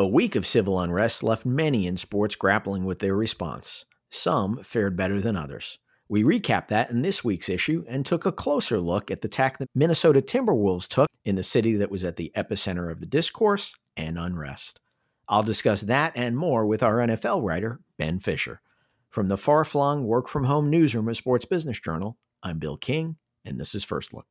A week of civil unrest left many in sports grappling with their response. Some fared better than others. We recapped that in this week's issue and took a closer look at the tack that Minnesota Timberwolves took in the city that was at the epicenter of the discourse and unrest. I'll discuss that and more with our NFL writer, Ben Fisher. From the far flung work from home newsroom of Sports Business Journal, I'm Bill King, and this is First Look.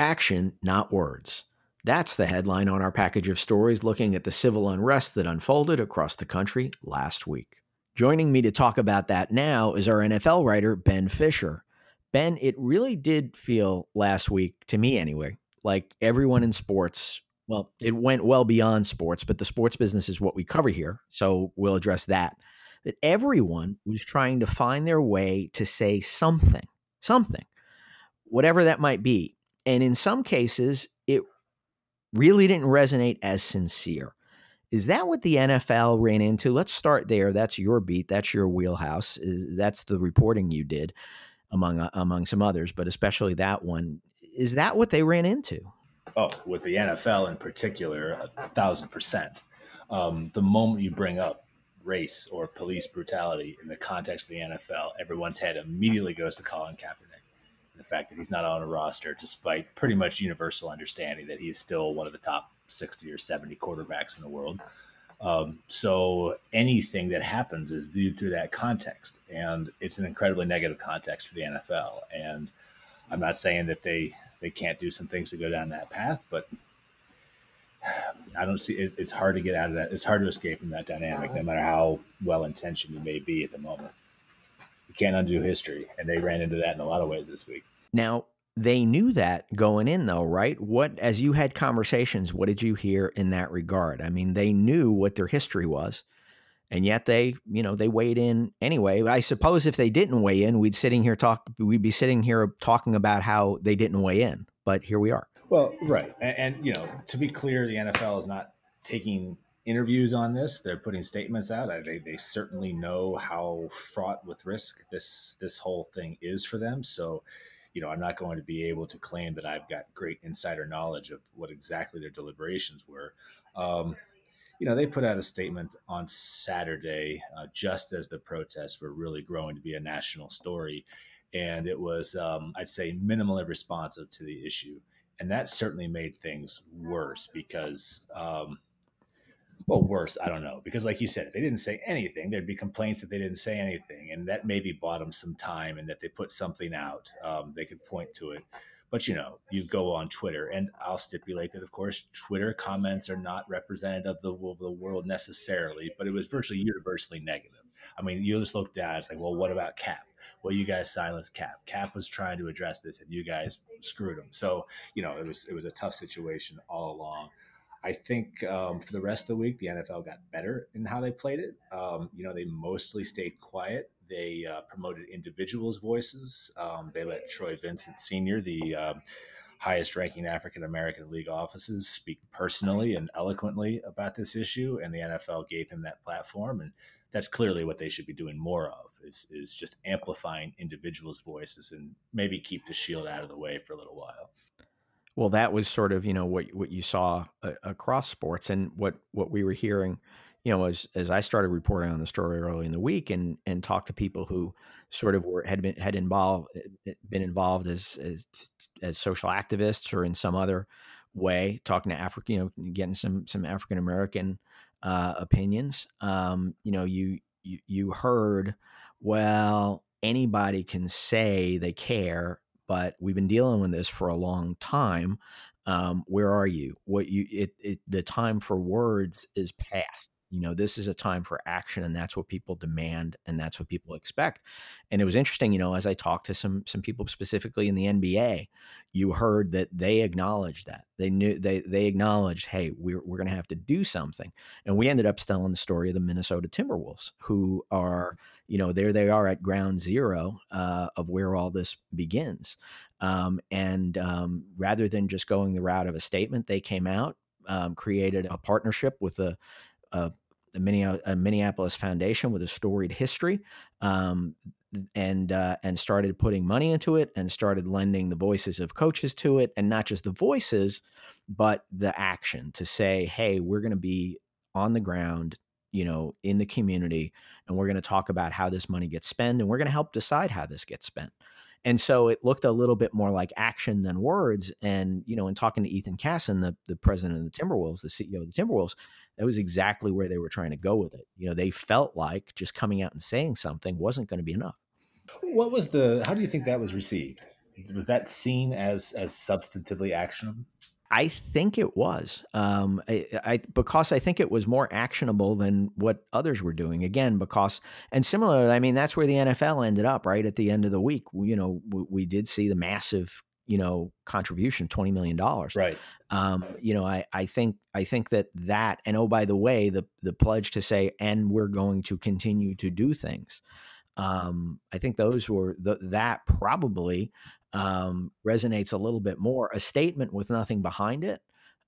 Action, not words. That's the headline on our package of stories looking at the civil unrest that unfolded across the country last week. Joining me to talk about that now is our NFL writer, Ben Fisher. Ben, it really did feel last week, to me anyway, like everyone in sports, well, it went well beyond sports, but the sports business is what we cover here. So we'll address that. That everyone was trying to find their way to say something, something, whatever that might be. And in some cases, it really didn't resonate as sincere. Is that what the NFL ran into? Let's start there. That's your beat. That's your wheelhouse. That's the reporting you did, among uh, among some others, but especially that one. Is that what they ran into? Oh, with the NFL in particular, a thousand percent. Um, the moment you bring up race or police brutality in the context of the NFL, everyone's head immediately goes to Colin Kaepernick the fact that he's not on a roster, despite pretty much universal understanding that he is still one of the top 60 or 70 quarterbacks in the world. Um, so anything that happens is viewed through that context, and it's an incredibly negative context for the NFL. And I'm not saying that they they can't do some things to go down that path, but I don't see it, it's hard to get out of that. It's hard to escape from that dynamic, no matter how well intentioned you may be at the moment you can't undo history. And they ran into that in a lot of ways this week. Now, they knew that going in though, right? What as you had conversations, what did you hear in that regard? I mean, they knew what their history was. And yet they, you know, they weighed in anyway. I suppose if they didn't weigh in, we'd sitting here talk we'd be sitting here talking about how they didn't weigh in. But here we are. Well, right. And, and you know, to be clear, the NFL is not taking interviews on this. They're putting statements out. They, they certainly know how fraught with risk this this whole thing is for them. So, you know, I'm not going to be able to claim that I've got great insider knowledge of what exactly their deliberations were. Um, you know, they put out a statement on Saturday, uh, just as the protests were really growing to be a national story, and it was, um, I'd say, minimally responsive to the issue, and that certainly made things worse because. Um, well worse i don't know because like you said if they didn't say anything there'd be complaints that they didn't say anything and that maybe bought them some time and that they put something out um, they could point to it. But you know you go on twitter and i'll stipulate that of course twitter comments are not representative of the, of the world necessarily but it was virtually universally negative. I mean you just looked at it, it's like well what about cap? Well you guys silenced cap. Cap was trying to address this and you guys screwed him so you know it was it was a tough situation all along I think um, for the rest of the week, the NFL got better in how they played it. Um, you know, they mostly stayed quiet. They uh, promoted individuals' voices. Um, they let Troy Vincent Sr., the uh, highest ranking African American league offices, speak personally and eloquently about this issue. And the NFL gave him that platform. And that's clearly what they should be doing more of is, is just amplifying individuals' voices and maybe keep the shield out of the way for a little while. Well, that was sort of you know what what you saw uh, across sports, and what what we were hearing, you know, as as I started reporting on the story early in the week, and and talked to people who sort of were had been had involved eh, eh, been involved as as, as social activists or in some other way, talking to African, you know, getting some some African American uh, opinions. Um, you know, you you you heard, well, anybody can say they care but we've been dealing with this for a long time. Um, where are you? What you it, it the time for words is past you know this is a time for action and that's what people demand and that's what people expect. And it was interesting you know as i talked to some some people specifically in the nba you heard that they acknowledged that. They knew they they acknowledged hey we're, we're going to have to do something. And we ended up telling the story of the minnesota timberwolves who are you know there they are at ground zero uh, of where all this begins. Um, and um, rather than just going the route of a statement they came out um, created a partnership with a a, a, Minneapolis Foundation with a storied history. Um, and uh, and started putting money into it and started lending the voices of coaches to it and not just the voices but the action to say hey we're going to be on the ground you know in the community and we're going to talk about how this money gets spent and we're going to help decide how this gets spent and so it looked a little bit more like action than words and you know in talking to ethan casson the, the president of the timberwolves the ceo of the timberwolves that was exactly where they were trying to go with it. You know they felt like just coming out and saying something wasn't going to be enough. What was the how do you think that was received? Was that seen as as substantively actionable I think it was, um, I, I, because I think it was more actionable than what others were doing. Again, because and similarly, I mean that's where the NFL ended up. Right at the end of the week, you know, we, we did see the massive, you know, contribution, twenty million dollars. Right. Um, you know, I, I think I think that that and oh by the way, the the pledge to say and we're going to continue to do things. Um, I think those were the, that probably um, resonates a little bit more. A statement with nothing behind it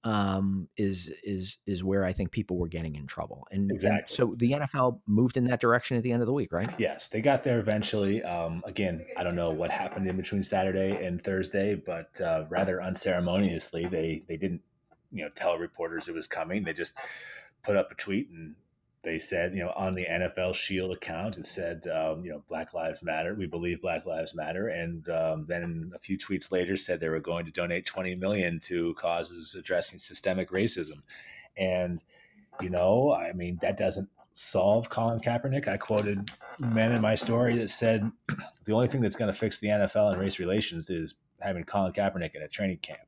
um, is is is where I think people were getting in trouble. And, exactly. and, so the NFL moved in that direction at the end of the week, right? Yes, they got there eventually. Um, again, I don't know what happened in between Saturday and Thursday, but uh, rather unceremoniously, they they didn't you know tell reporters it was coming. They just put up a tweet and they said, you know, on the NFL Shield account, it said, um, you know, Black Lives Matter. We believe Black Lives Matter. And um, then a few tweets later said they were going to donate 20 million to causes addressing systemic racism. And, you know, I mean, that doesn't solve Colin Kaepernick. I quoted men in my story that said the only thing that's going to fix the NFL and race relations is having Colin Kaepernick in a training camp.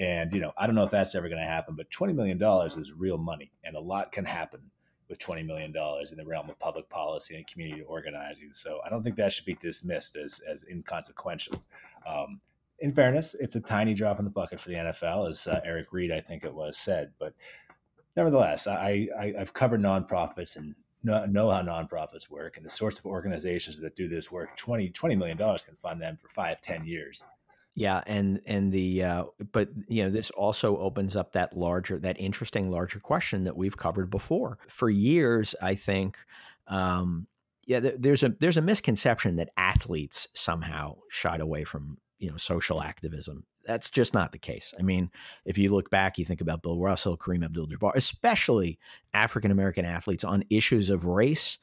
And, you know, I don't know if that's ever going to happen, but $20 million is real money and a lot can happen with $20 million in the realm of public policy and community organizing. So I don't think that should be dismissed as, as inconsequential. Um, in fairness, it's a tiny drop in the bucket for the NFL, as uh, Eric Reid, I think it was, said. But nevertheless, I, I, have covered nonprofits and know, know how nonprofits work and the sorts of organizations that do this work. 20, $20 million can fund them for five, 10 years. Yeah, and and the uh, but you know this also opens up that larger that interesting larger question that we've covered before for years. I think, um, yeah, there's a there's a misconception that athletes somehow shied away from you know social activism. That's just not the case. I mean, if you look back, you think about Bill Russell, Kareem Abdul-Jabbar, especially African American athletes on issues of race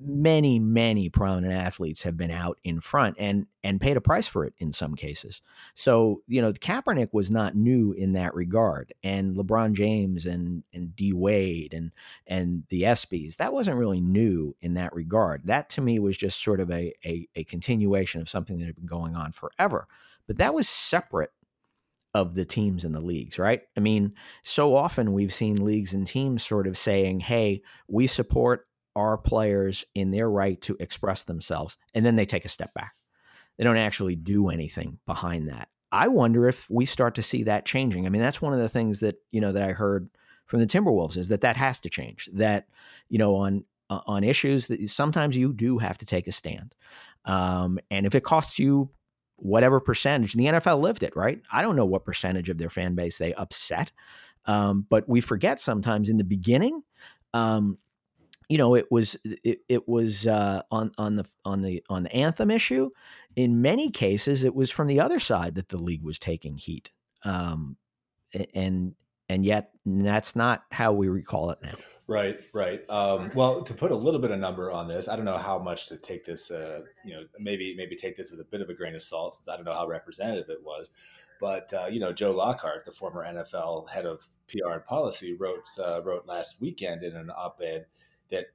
many many prominent athletes have been out in front and and paid a price for it in some cases. So you know Kaepernick was not new in that regard and LeBron James and and D Wade and and the ESPYs that wasn't really new in that regard. That to me was just sort of a, a, a continuation of something that had been going on forever. But that was separate of the teams and the leagues, right? I mean, so often we've seen leagues and teams sort of saying, hey, we support our players in their right to express themselves, and then they take a step back. They don't actually do anything behind that. I wonder if we start to see that changing. I mean, that's one of the things that you know that I heard from the Timberwolves is that that has to change. That you know on uh, on issues that sometimes you do have to take a stand, um, and if it costs you whatever percentage, the NFL lived it, right? I don't know what percentage of their fan base they upset, um, but we forget sometimes in the beginning. Um, you know, it was it, it was uh, on on the on the on the anthem issue. In many cases, it was from the other side that the league was taking heat, um, and and yet that's not how we recall it now. Right, right. Um, well, to put a little bit of number on this, I don't know how much to take this. Uh, you know, maybe maybe take this with a bit of a grain of salt, since I don't know how representative it was. But uh, you know, Joe Lockhart, the former NFL head of PR and policy, wrote uh, wrote last weekend in an op-ed that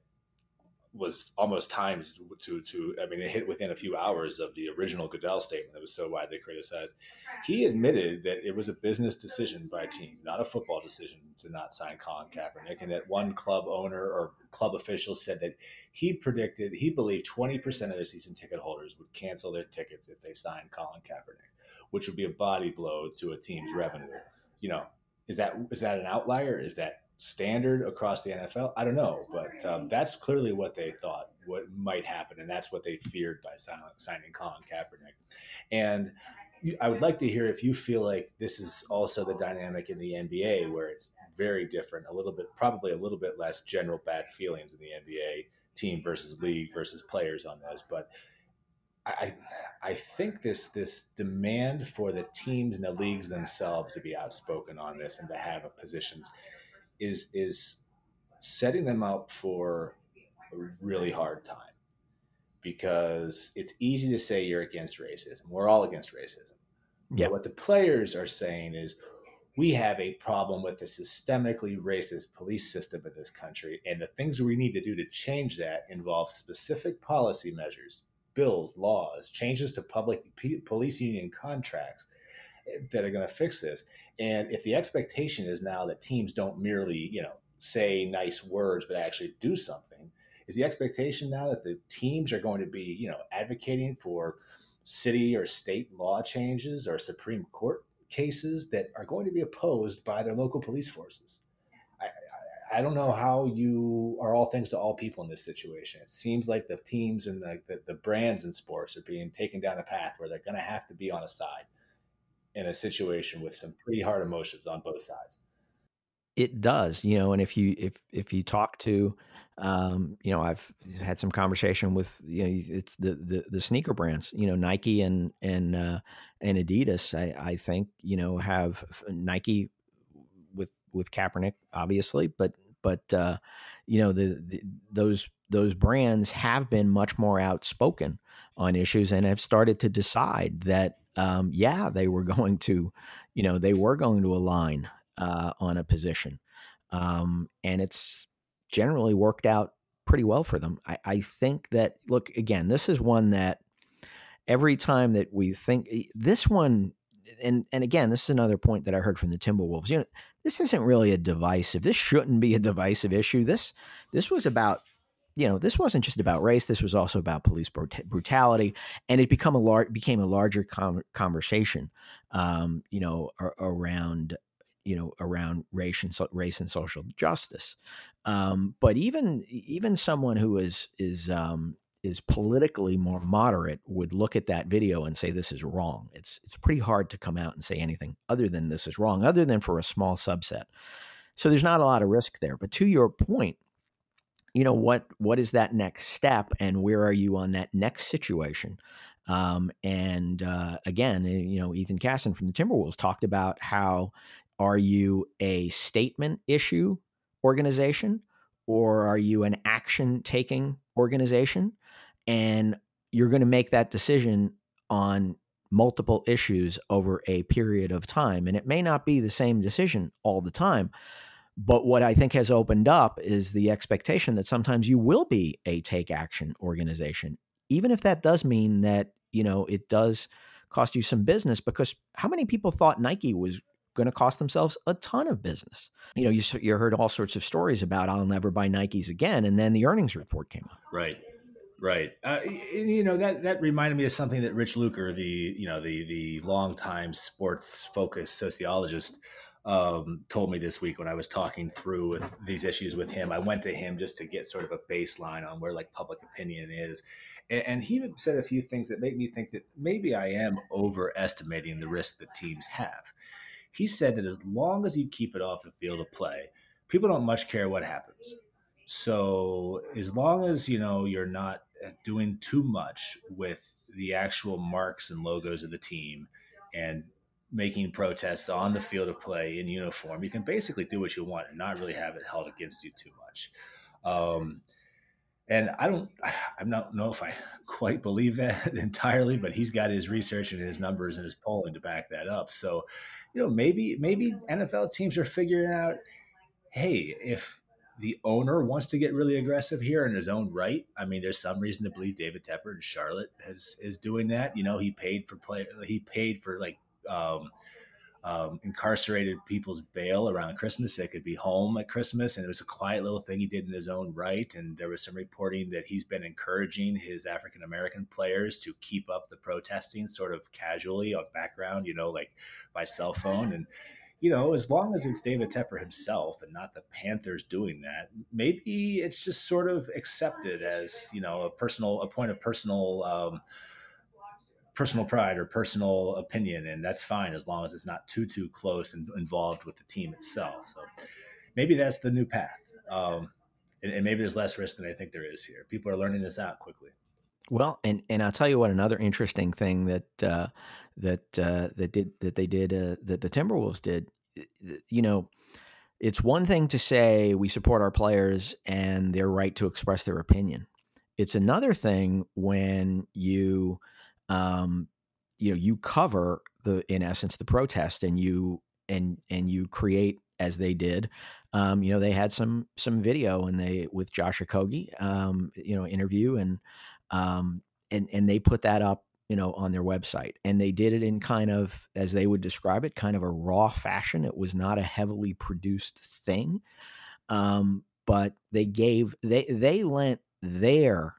was almost timed to, to, I mean, it hit within a few hours of the original Goodell statement that was so widely criticized. He admitted that it was a business decision by a team, not a football decision to not sign Colin Kaepernick. And that one club owner or club official said that he predicted, he believed 20% of their season ticket holders would cancel their tickets if they signed Colin Kaepernick, which would be a body blow to a team's revenue. You know, is that is that an outlier? Is that standard across the NFL? I don't know, but um, that's clearly what they thought what might happen, and that's what they feared by signing Colin Kaepernick. And I would like to hear if you feel like this is also the dynamic in the NBA, where it's very different, a little bit, probably a little bit less general bad feelings in the NBA team versus league versus players on this, but I I think this this demand for the teams and the leagues themselves to be outspoken on this and to have positions is is setting them up for a really hard time because it's easy to say you're against racism. We're all against racism. Yeah. But what the players are saying is we have a problem with a systemically racist police system in this country. And the things we need to do to change that involve specific policy measures, bills, laws, changes to public police union contracts that are going to fix this. And if the expectation is now that teams don't merely, you know, say nice words, but actually do something, is the expectation now that the teams are going to be, you know, advocating for city or state law changes or Supreme Court cases that are going to be opposed by their local police forces? I, don't know how you are all things to all people in this situation. It seems like the teams and the, the, the brands in sports are being taken down a path where they're going to have to be on a side in a situation with some pretty hard emotions on both sides. It does, you know, and if you if if you talk to um, you know, I've had some conversation with you know it's the the, the sneaker brands, you know, Nike and and uh, and Adidas. I, I think you know have Nike with with Kaepernick, obviously, but but uh, you know the, the those those brands have been much more outspoken on issues and have started to decide that um, yeah they were going to you know they were going to align uh, on a position um, and it's generally worked out pretty well for them. I, I think that look again, this is one that every time that we think eh, this one and and again, this is another point that I heard from the Timberwolves. You know, this isn't really a divisive. This shouldn't be a divisive issue. This this was about you know this wasn't just about race. This was also about police brutality, and it become a large became a larger com- conversation. Um, you know, ar- around you know around race and so, race and social justice. Um, but even even someone who is is um, is politically more moderate would look at that video and say this is wrong. It's it's pretty hard to come out and say anything other than this is wrong, other than for a small subset. So there's not a lot of risk there. But to your point, you know what what is that next step, and where are you on that next situation? Um, and uh, again, eh, you know, Ethan Casson from the Timberwolves talked about how are you a statement issue organization or are you an action taking organization? And you're going to make that decision on multiple issues over a period of time. And it may not be the same decision all the time. But what I think has opened up is the expectation that sometimes you will be a take action organization, even if that does mean that, you know, it does cost you some business because how many people thought Nike was going to cost themselves a ton of business. You know, you, you heard all sorts of stories about I'll never buy Nikes again, and then the earnings report came out. Right. Right. Uh, and, you know that that reminded me of something that Rich Luker, the you know the the longtime sports focused sociologist, um, told me this week when I was talking through these issues with him. I went to him just to get sort of a baseline on where like public opinion is, and, and he said a few things that make me think that maybe I am overestimating the risk that teams have. He said that as long as you keep it off the field of play, people don't much care what happens. So as long as you know you're not doing too much with the actual marks and logos of the team and making protests on the field of play in uniform, you can basically do what you want and not really have it held against you too much. Um, and I don't, I don't know if I quite believe that entirely, but he's got his research and his numbers and his polling to back that up. So, you know, maybe maybe NFL teams are figuring out, hey, if the owner wants to get really aggressive here in his own right, I mean, there's some reason to believe David Tepper in Charlotte has is doing that. You know, he paid for play, he paid for like. Um, um, incarcerated people's bail around Christmas. They could be home at Christmas, and it was a quiet little thing he did in his own right. And there was some reporting that he's been encouraging his African American players to keep up the protesting, sort of casually on background, you know, like by cell phone. And you know, as long as it's David Tepper himself and not the Panthers doing that, maybe it's just sort of accepted as you know a personal, a point of personal. Um, personal pride or personal opinion, and that's fine as long as it's not too too close and involved with the team itself. So maybe that's the new path, um, and, and maybe there's less risk than I think there is here. People are learning this out quickly. Well, and and I'll tell you what another interesting thing that uh, that uh, that did that they did uh, that the Timberwolves did. You know, it's one thing to say we support our players and their right to express their opinion. It's another thing when you um, you know you cover the in essence the protest and you and and you create as they did. Um, you know they had some some video and they with Josh Okogie um, you know interview and um, and and they put that up you know on their website. And they did it in kind of as they would describe it kind of a raw fashion. It was not a heavily produced thing. Um, but they gave they they lent their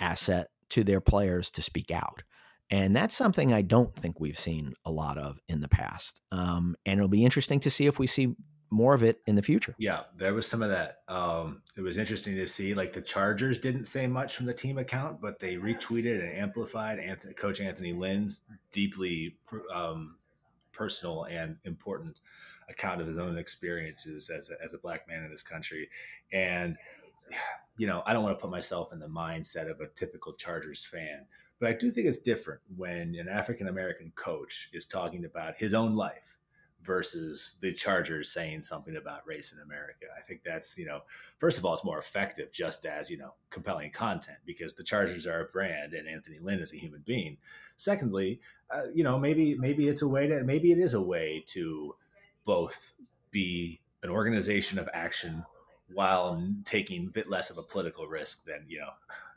asset to their players to speak out and that's something I don't think we've seen a lot of in the past. Um, and it'll be interesting to see if we see more of it in the future. Yeah, there was some of that. Um, it was interesting to see. Like the Chargers didn't say much from the team account, but they retweeted and amplified Anthony, Coach Anthony Lynn's deeply um, personal and important account of his own experiences as a, as a black man in this country. And you know, I don't want to put myself in the mindset of a typical Chargers fan, but I do think it's different when an African American coach is talking about his own life versus the Chargers saying something about race in America. I think that's, you know, first of all, it's more effective just as, you know, compelling content because the Chargers are a brand and Anthony Lynn is a human being. Secondly, uh, you know, maybe maybe it's a way to maybe it is a way to both be an organization of action while taking a bit less of a political risk than you know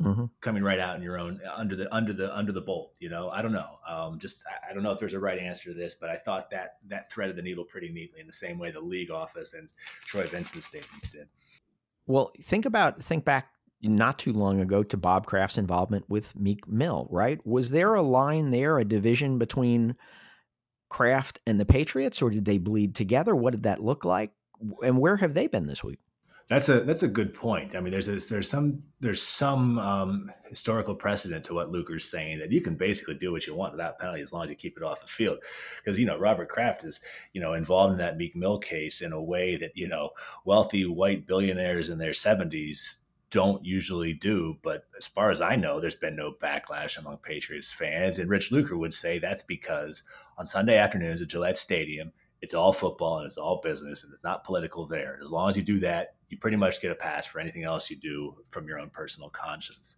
mm-hmm. coming right out in your own under the under the under the bolt you know? I don't know. Um, just I, I, don't know if there's a right answer to this but i thought that that threaded the needle pretty neatly in the same way the league office and troy vincent's statements did. Well think about think back not too long ago to bob kraft's involvement with meek mill right? Was there a line there a division between kraft and the patriots or did they bleed together? What did that look like? And where have they been this week that's a that's a good point. I mean, there's a, there's some there's some um, historical precedent to what Luker's saying that you can basically do what you want without penalty as long as you keep it off the field. Because you know Robert Kraft is you know involved in that Meek Mill case in a way that you know wealthy white billionaires in their 70s don't usually do. But as far as I know, there's been no backlash among Patriots fans. And Rich Luker would say that's because on Sunday afternoons at Gillette Stadium, it's all football and it's all business and it's not political there. As long as you do that, you pretty much get a pass for anything else you do from your own personal conscience.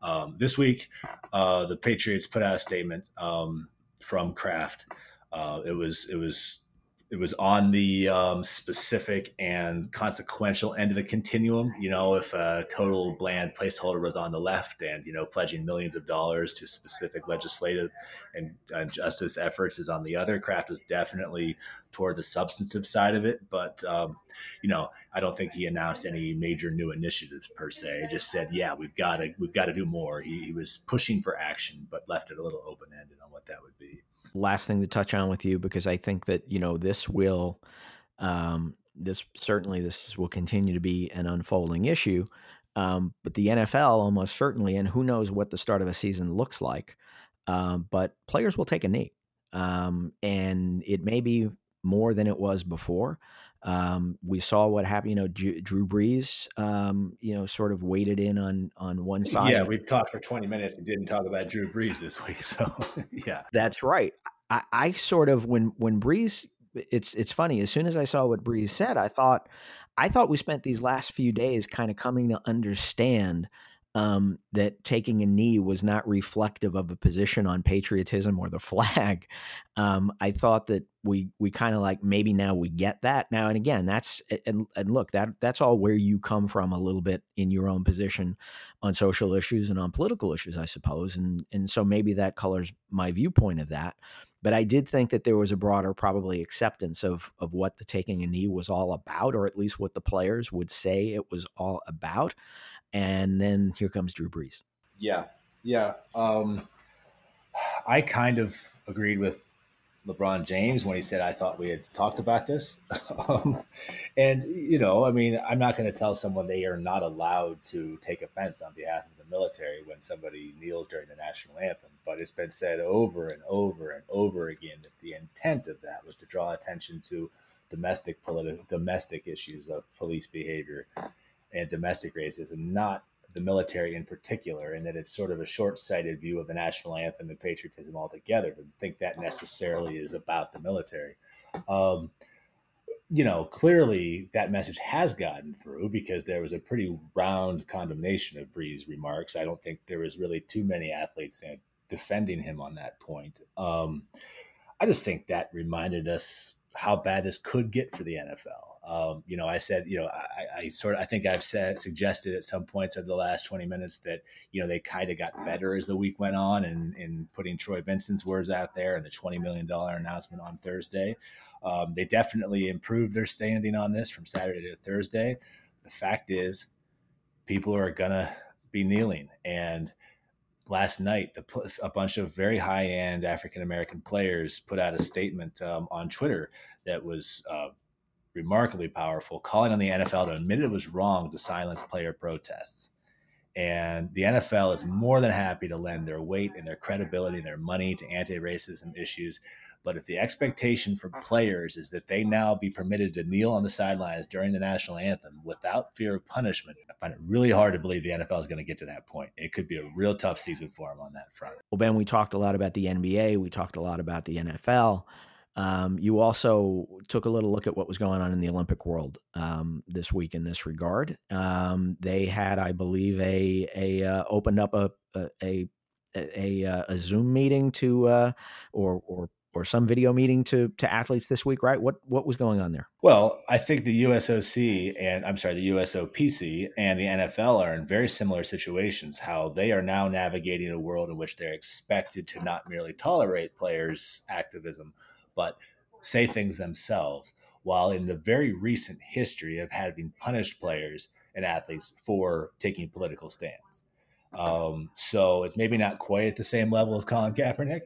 Um, this week, uh, the Patriots put out a statement um, from Kraft. Uh, it was it was it was on the um, specific and consequential end of the continuum. You know, if a total bland placeholder was on the left and, you know, pledging millions of dollars to specific legislative and, and justice efforts is on the other. Kraft was definitely toward the substantive side of it. But, um, you know, I don't think he announced any major new initiatives per se. He just said, yeah, we've got to, we've got to do more. He, he was pushing for action, but left it a little open ended on what that would be last thing to touch on with you because I think that you know this will um, this certainly this will continue to be an unfolding issue. Um, but the NFL almost certainly, and who knows what the start of a season looks like. Um, but players will take a knee, um, and it may be more than it was before. Um, we saw what happened. You know, Drew Brees, um, you know, sort of weighted in on on one side. Yeah, we've talked for twenty minutes and didn't talk about Drew Brees this week. So, yeah, that's right. I, I sort of when when Brees, it's it's funny. As soon as I saw what Brees said, I thought I thought we spent these last few days kind of coming to understand um, that taking a knee was not reflective of a position on patriotism or the flag. Um, I thought that we we kind of like maybe now we get that now and again. That's and, and look that that's all where you come from a little bit in your own position on social issues and on political issues, I suppose. And and so maybe that colors my viewpoint of that. But I did think that there was a broader probably acceptance of of what the taking a knee was all about, or at least what the players would say it was all about and then here comes Drew Brees. Yeah, yeah. Um, I kind of agreed with LeBron James when he said, "I thought we had talked about this," um, and you know, I mean, I'm not going to tell someone they are not allowed to take offense on behalf of the military when somebody kneels during the national anthem. But it's been said over and over and over again that the intent of that was to draw attention to domestic political domestic issues of police behavior and domestic racism, not the military in particular, and that it's sort of a short sighted view of the national anthem and patriotism altogether to think that necessarily is about the military. Um, you know, clearly that message has gotten through because there was a pretty round condemnation of Brees' remarks. I don't think there was really too many athletes defending him on that point. Um, I just think that reminded us how bad this could get for the NFL. Um, you know, I said, you know, I, I, sort of, I think I've said, suggested at some points of the last 20 minutes that, you know, they kind of got better as the week went on and, and putting Troy Vincent's words out there and the $20 million announcement on Thursday. Um, they definitely improved their standing on this from Saturday to Thursday. The fact is, people are going to be kneeling. And last night, the, a bunch of very high end African American players put out a statement um, on Twitter that was uh, remarkably powerful, calling on the NFL to admit it was wrong to silence player protests. And the NFL is more than happy to lend their weight and their credibility and their money to anti racism issues. But if the expectation for players is that they now be permitted to kneel on the sidelines during the national anthem without fear of punishment, I find it really hard to believe the NFL is going to get to that point. It could be a real tough season for them on that front. Well, Ben, we talked a lot about the NBA, we talked a lot about the NFL. Um, you also took a little look at what was going on in the Olympic world um, this week in this regard. Um, they had, I believe, a a uh, opened up a a a, a, uh, a Zoom meeting to uh, or or or some video meeting to to athletes this week, right? What what was going on there? Well, I think the USOC and I'm sorry, the USOPC and the NFL are in very similar situations. How they are now navigating a world in which they're expected to not merely tolerate players' activism but say things themselves. While in the very recent history of having punished players and athletes for taking political stands. Um, so it's maybe not quite at the same level as Colin Kaepernick,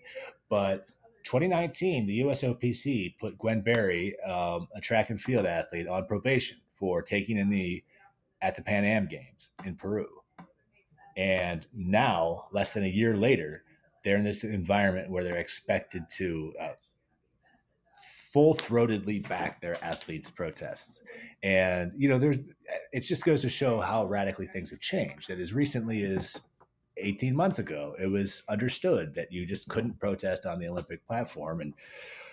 but 2019, the USOPC put Gwen Berry, um, a track and field athlete, on probation for taking a knee at the Pan Am Games in Peru. And now, less than a year later, they're in this environment where they're expected to uh, full throatedly back their athletes' protests. And, you know, there's, it just goes to show how radically things have changed. That as recently as 18 months ago, it was understood that you just couldn't protest on the Olympic platform. And,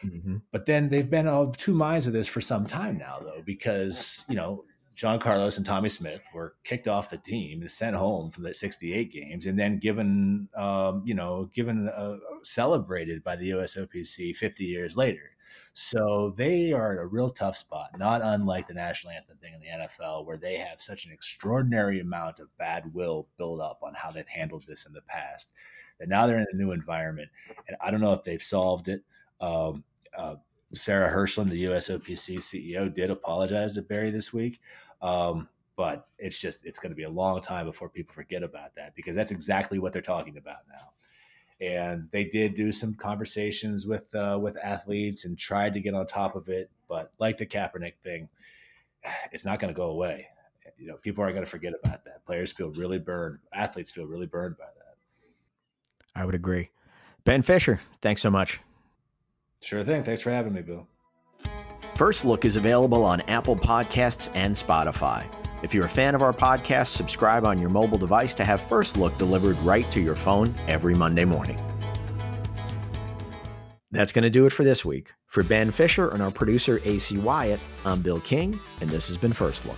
mm-hmm. but then they've been of two minds of this for some time now, though, because, you know, John Carlos and Tommie Smith were kicked off the team and sent home from the 68 games and then given, um, you know, given, uh, celebrated by the USOPC 50 years later. So they are in a real tough spot, not unlike the national anthem thing in the NFL, where they have such an extraordinary amount of bad will build up on how they've handled this in the past. That now they're in a new environment, and I don't know if they've solved it. Um, uh, Sarah Hirshland, the USOPC CEO, did apologize to Berry this week. Um, but it's just it's going to be a long time before people forget about that because that's exactly what they're talking about now and they did do some conversations with uh, with athletes and tried to get on top of it. But like the Kaepernick thing, it's not going to go away. You know, people aren't going to forget about that. Players feel really burned. Athletes feel really burned by that. I would agree. Ben Fisher, thanks so much. Sure thing. Thanks for having me, Bill. First Look is available on Apple Podcasts and Spotify. If you're a fan of our podcast, subscribe on your mobile device to have First Look delivered right to your phone every Monday morning. That's going to do it for this week. For Ben Fisher and our producer, AC Wyatt, I'm Bill King, and this has been First Look.